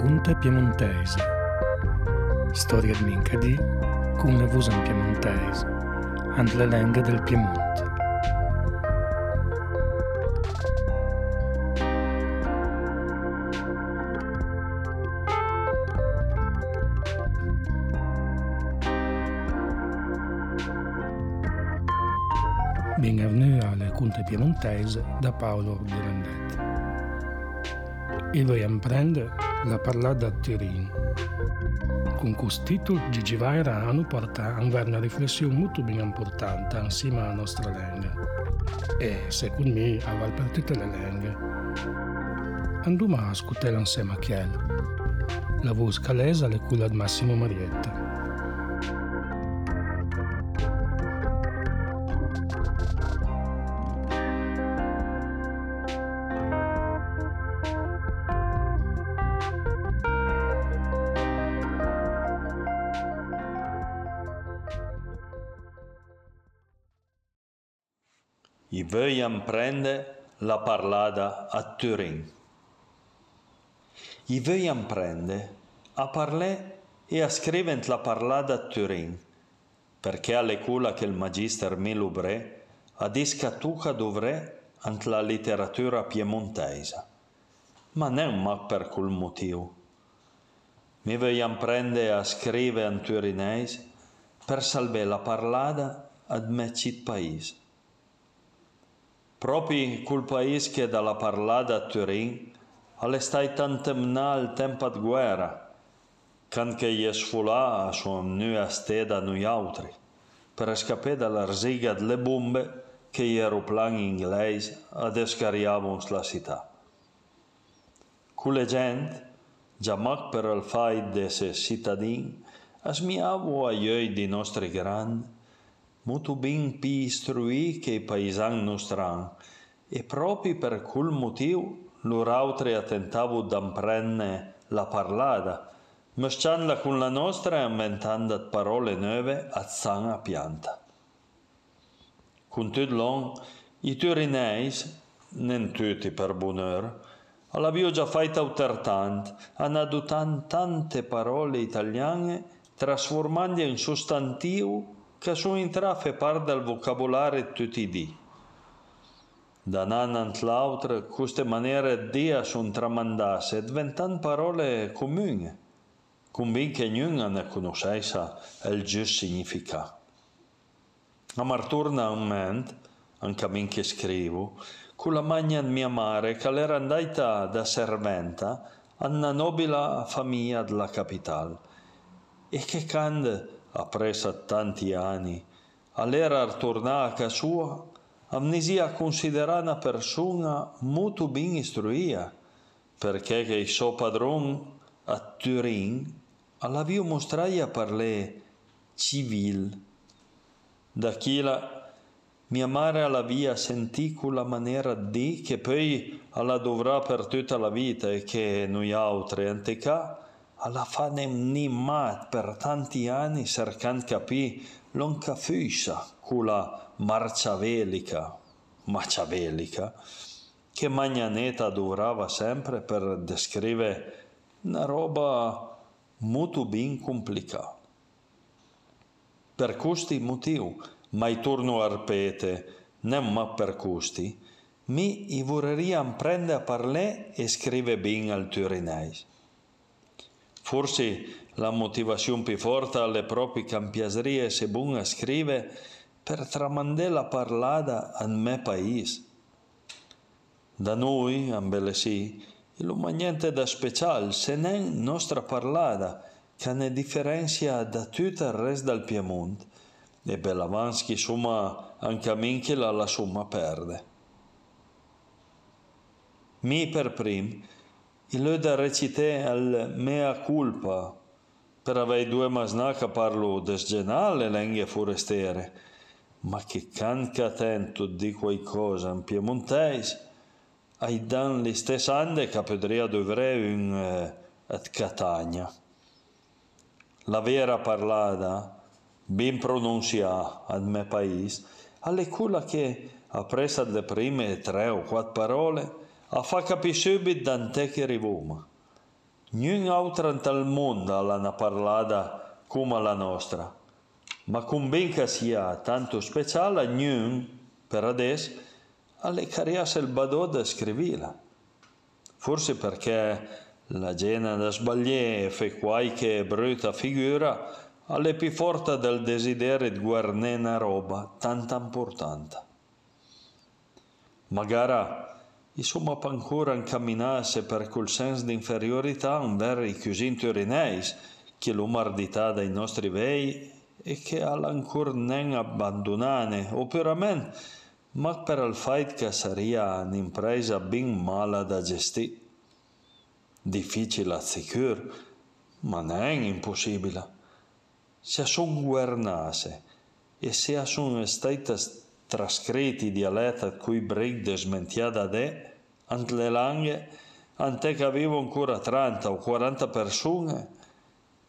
racconte piemontese. Storia di Mincadi con le vusen piemontese and le lingue del Piemonte. Bienvenue alle Conte Piemontese da Paolo Ordilandetti. E vogliamo prendere la parlata a Turin. Con questo titolo Gigi Vaira hanno portato a una riflessione molto importante insieme alla nostra lingua. E secondo me per tutte le lingue. Andiamo a ascoltare insieme a Chiel. La voce calesa è quella di Massimo Marietta. I vogliam prende la parlada a Turin. I vogliam prende a parlare e a scrivere la parlada a Turin, perché alle cula che il magister mi lubre a discatuca dovre ant la letteratura piemontese. Ma non ma per quel motivo. Mi vogliam prende a scrivere in turinese per salvare la parlada ad me cit paese. Proprio quel paese che dalla parlada a Turin all'estai tantemna il tempo di guerra, can che gli sfulà a sua nuova steda noi altri, per scappare dalla rsiga delle bombe che gli aeroplani inglesi adescariavano la città. Quelle gente, già per il fai di essere cittadini, asmiavo agli occhi di nostri grandi, molto ben istruiti che i paesani nostri, e proprio per quel motivo loro altri tentavo d'imprendere la parlada, mesciandola con la nostra e inventando parole nuove a sana pianta. Con tutto l'on, i turinesi, non tutti per bonheur, l'abbiamo già fatto altrettanto, hanno adottato tante parole italiane trasformandole in sostantivo del vocabolario tutti i giorni. Da anno all'altro, queste maniere di sono tramandate diventando parole comuni, convinto che ognuno ne conoscesse il giusto significato. A me torna un momento, anche a me che scrivo, con la magna di mia madre che era andata da serventa a una nobile famiglia della capitale e che quando appresso tanti anni, all'era tornare a casa sua, amnesia considera una persona molto ben istruita, perché che il suo padrone a Turin l'aveva mostrato a parlare civile. Da chi mia madre l'aveva sentito con la maniera di che poi la dovrà per tutta la vita e che noi altri antica alla fine nimmat per tanti anni cercando capire non capisce quella marciavelica, maciavelica, che Magnaneta durava sempre per descrivere una roba molto ben complicata. Per questi motivi, mai torno a ripetere, non per questi, mi vorrei prendere a parlare e scrivere bene al turinese. Forse la motivazione più forte alle proprie campiaserie se buona scrive per tramandare la parlada al mio paese. Da noi, a Belesì, non ha niente da speciale se non nostra parlada, che ne differenzia da tutto il resto del Piemonte, e Belavansky insomma anche a Minchela la somma perde. Mi per prim, il da recite al mea culpa, per avere due masnaca parlo desgenale lenghe forestere, ma che canca attento di qualcosa in piemontese, ai dan le stesse ande che podria dovrei in eh, at Catania. La vera parlada, ben pronunciata al mio paese, alle quella che, appresa le prime tre o quattro parole, a fa capire subito da te che rivoma. Niun'altra al mondo ha una parlata come la nostra, ma convinca sia tanto speciale, niun, per adesso, alle cariasse il badò da scrivila. Forse perché la gente da sbagliare e fa qualche brutta figura alle più forte del desiderio di guardare una roba tanto importante. Magari insomma ancora incamminasse per quel senso di inferiorità verso i cugini turinesi che l'umardità dei nostri vei e che ancora non abbandonane operamente ma per il fatto che sarebbe un'impresa ben male da gestire. Difficile a sicuro, ma non impossibile. Se sono guernasse e se sono state trascritti dialetti cui breg desmentiata de, ant le langhe, ante che avevo ancora 30 o 40 persone,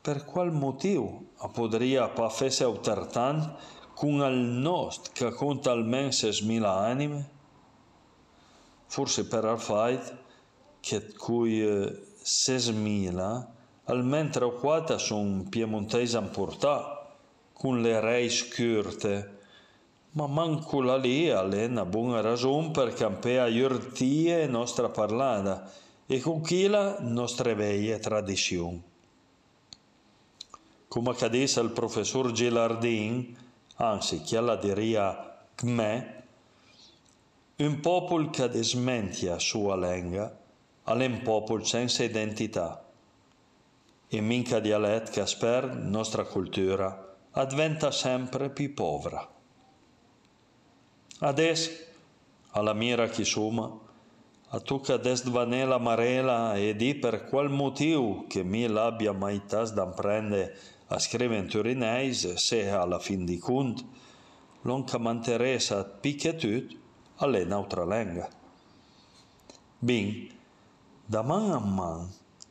per qual motivo podria pa fesse autartant con al nost che conta almeno 6.000 anime? Forse per il fatto che cui eh, 6.000 almeno tre o quattro sono piemontesi importati, con le reis curte, ma manco la lì è una buona ragione per campeare iurtie nostra parlada e con chi la nostra vecchia tradizione. Come accadesse al professor Gilardin, anzi, chi la diria me, un popolo che desmentia sua lingua è un popolo senza identità. E minca dialetto che sper nostra cultura diventa sempre più povera. Adesso, alla mira chi suma, a tu che desdvanela marela e di per qual motivo che mi l'abbia mai tas d'amprende a scrivere in turinese se alla fin di cunt, non che m'interessa picchiatut alle un'altra lingua. Bin, da man a man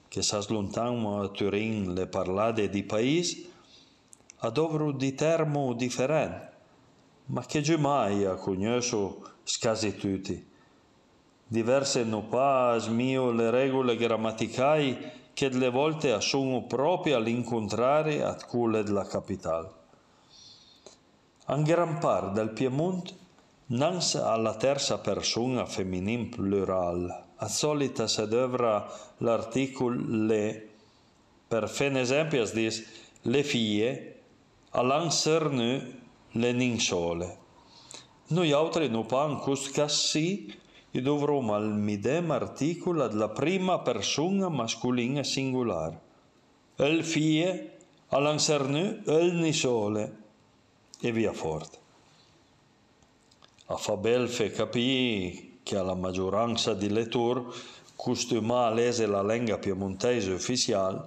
che s'aslontano a Turin le parlade di paese, adovro di termo differente, ma che mai ha conosciuto scasi tutti. Diverse non pas mio le regole grammaticali che delle volte sono proprio all'incontrare a quelle della capitale. In gran parte del Piemonte non alla terza persona femminile plurale, a solita si dovrà l'articolo le, per fare esempio si dice le figlie, all'anserne le ninsole. Noi altri non pan cuscassi e dovremo al medesimo articolo della prima persona mascolina singolare. El fie, all'anserne, el nisole e via forte. A Fabel fe capì che alla maggioranza di lettori costuma a lese la lingua piemontese ufficiale,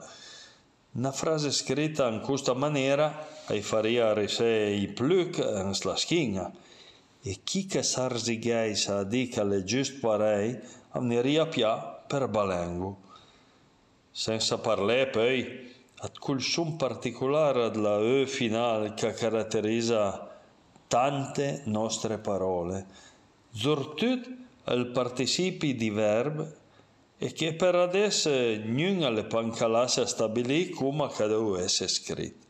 una frase scritta in questa maniera ai faria risei pluk en la schiena e chi che sarzigai sa dica le giust parei avneria pia per balengo. Senza parlare poi ad quel son particolare della E finale che caratterizza tante nostre parole, zortut il participi di verb e che per adesso non le pancalasse stabilire come che deve essere scritto.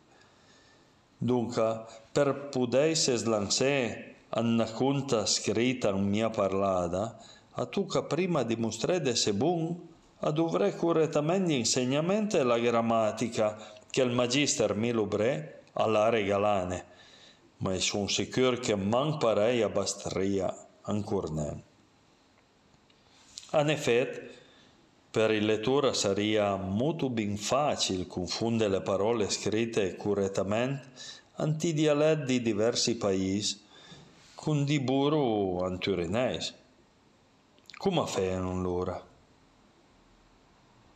Dunque, per pudesse slancare una conta scritta in mia parlata, a tu che prima dimostrare se buon, a dovrei correttamente insegnamento la grammatica che il magister Milubre alla regalane, ma sono sicuro che man parei abbastaria ancora non. In effetti, per il lettore sarebbe molto ben facile confondere le parole scritte correttamente antidialetti di diversi paesi con di burro anturinese. Come fanno loro?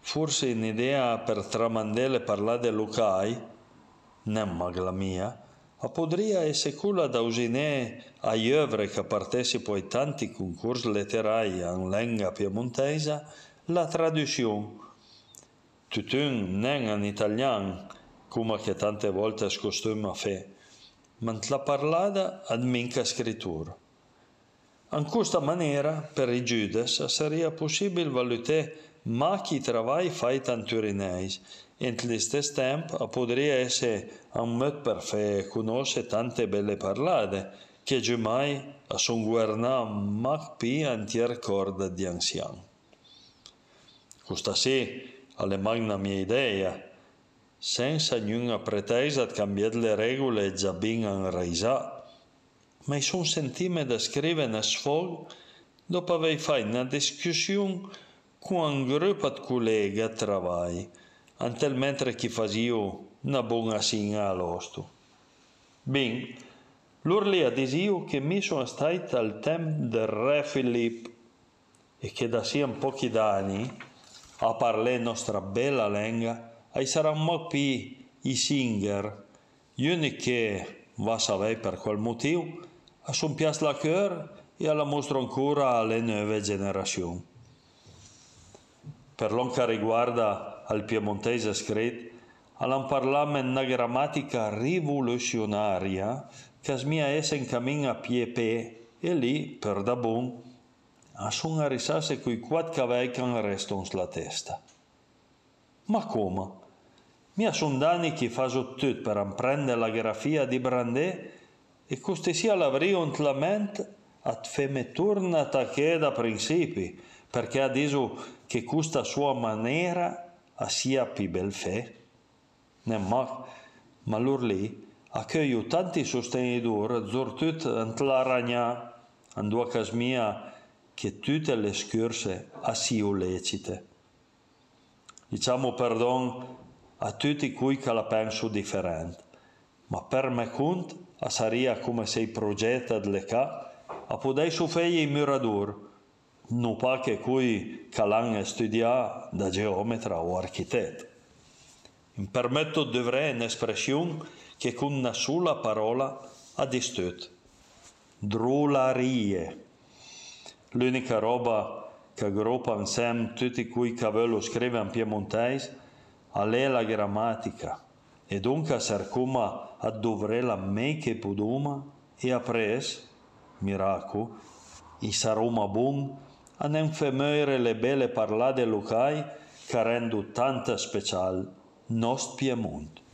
Forse un'idea per tramandare parlare locali, non la mia, ma potrebbe essere quella da usare a œuvre che partecipo ai tanti concorsi letterari in lingua piemontese la traduzione. Tutun non in italiano, come che tante volte scostuma fe, ma la parlata ad minca scrittura. In questa maniera, per i Giudes, sarebbe possibile valutare ma chi travai fait en turinais. En l'istess temp podria essere un mod per fer conosce tante belle parlade, che giumai a son guernà mac pi antier corda di anzian. Questa sì, alle magna mia idea, senza nessuna pretesa di cambiare le regole già ben enraisate, ma son sentime da scrivere una sfog dopo aver fatto una discussione con un gruppo di colleghi a lavoro, antel mentre che facevo una buona signa all'osto. Ben, l'urlia disio che mi sono stato al tempo del re Filippo e che da sia pochi anni a parlare nostra bella lingua, sarà un po' più i singer, gli che, va sapere per qual motivo, a son piace la cœur e la mostro ancora alle nuove generazioni. Per l'on che riguarda al piemontese scritto, all'an parlame una grammatica rivoluzionaria che smia essa in cammino a piepe e lì, per da buon, a son a risase coi quattro cavalli che restano sulla testa. Ma come? Mia son d'anni che faccio tutto per apprendere la grafia di Brandè e queste sia l'avrei la mente a femme tornata che da principi, perché ha detto che questa sua maniera sia più bel fe. Ne ma, ma lor lì accueio tanti sostenitori, soprattutto in la ragna, in due casmia, che tutte le scorse lecite. Diciamo perdon a tutti cui che la penso differente, ma per me conto sarebbe come se i progetti delle ca a poter soffrire i muratori, non pas che cui che l'hanno studiato da geometra o architetto. Mi permetto di dire un'espressione che con una sola parola ha distrutto. Drolarie. L'unica roba che gruppa insieme tutti quei che vogliono scrivere in piemontese è la grammatica. E dunque sarcuma a dovrela me che poduma e a pres, i saroma bun, a non femere le belle parlade lucai, rendono tanto special nost Piemont.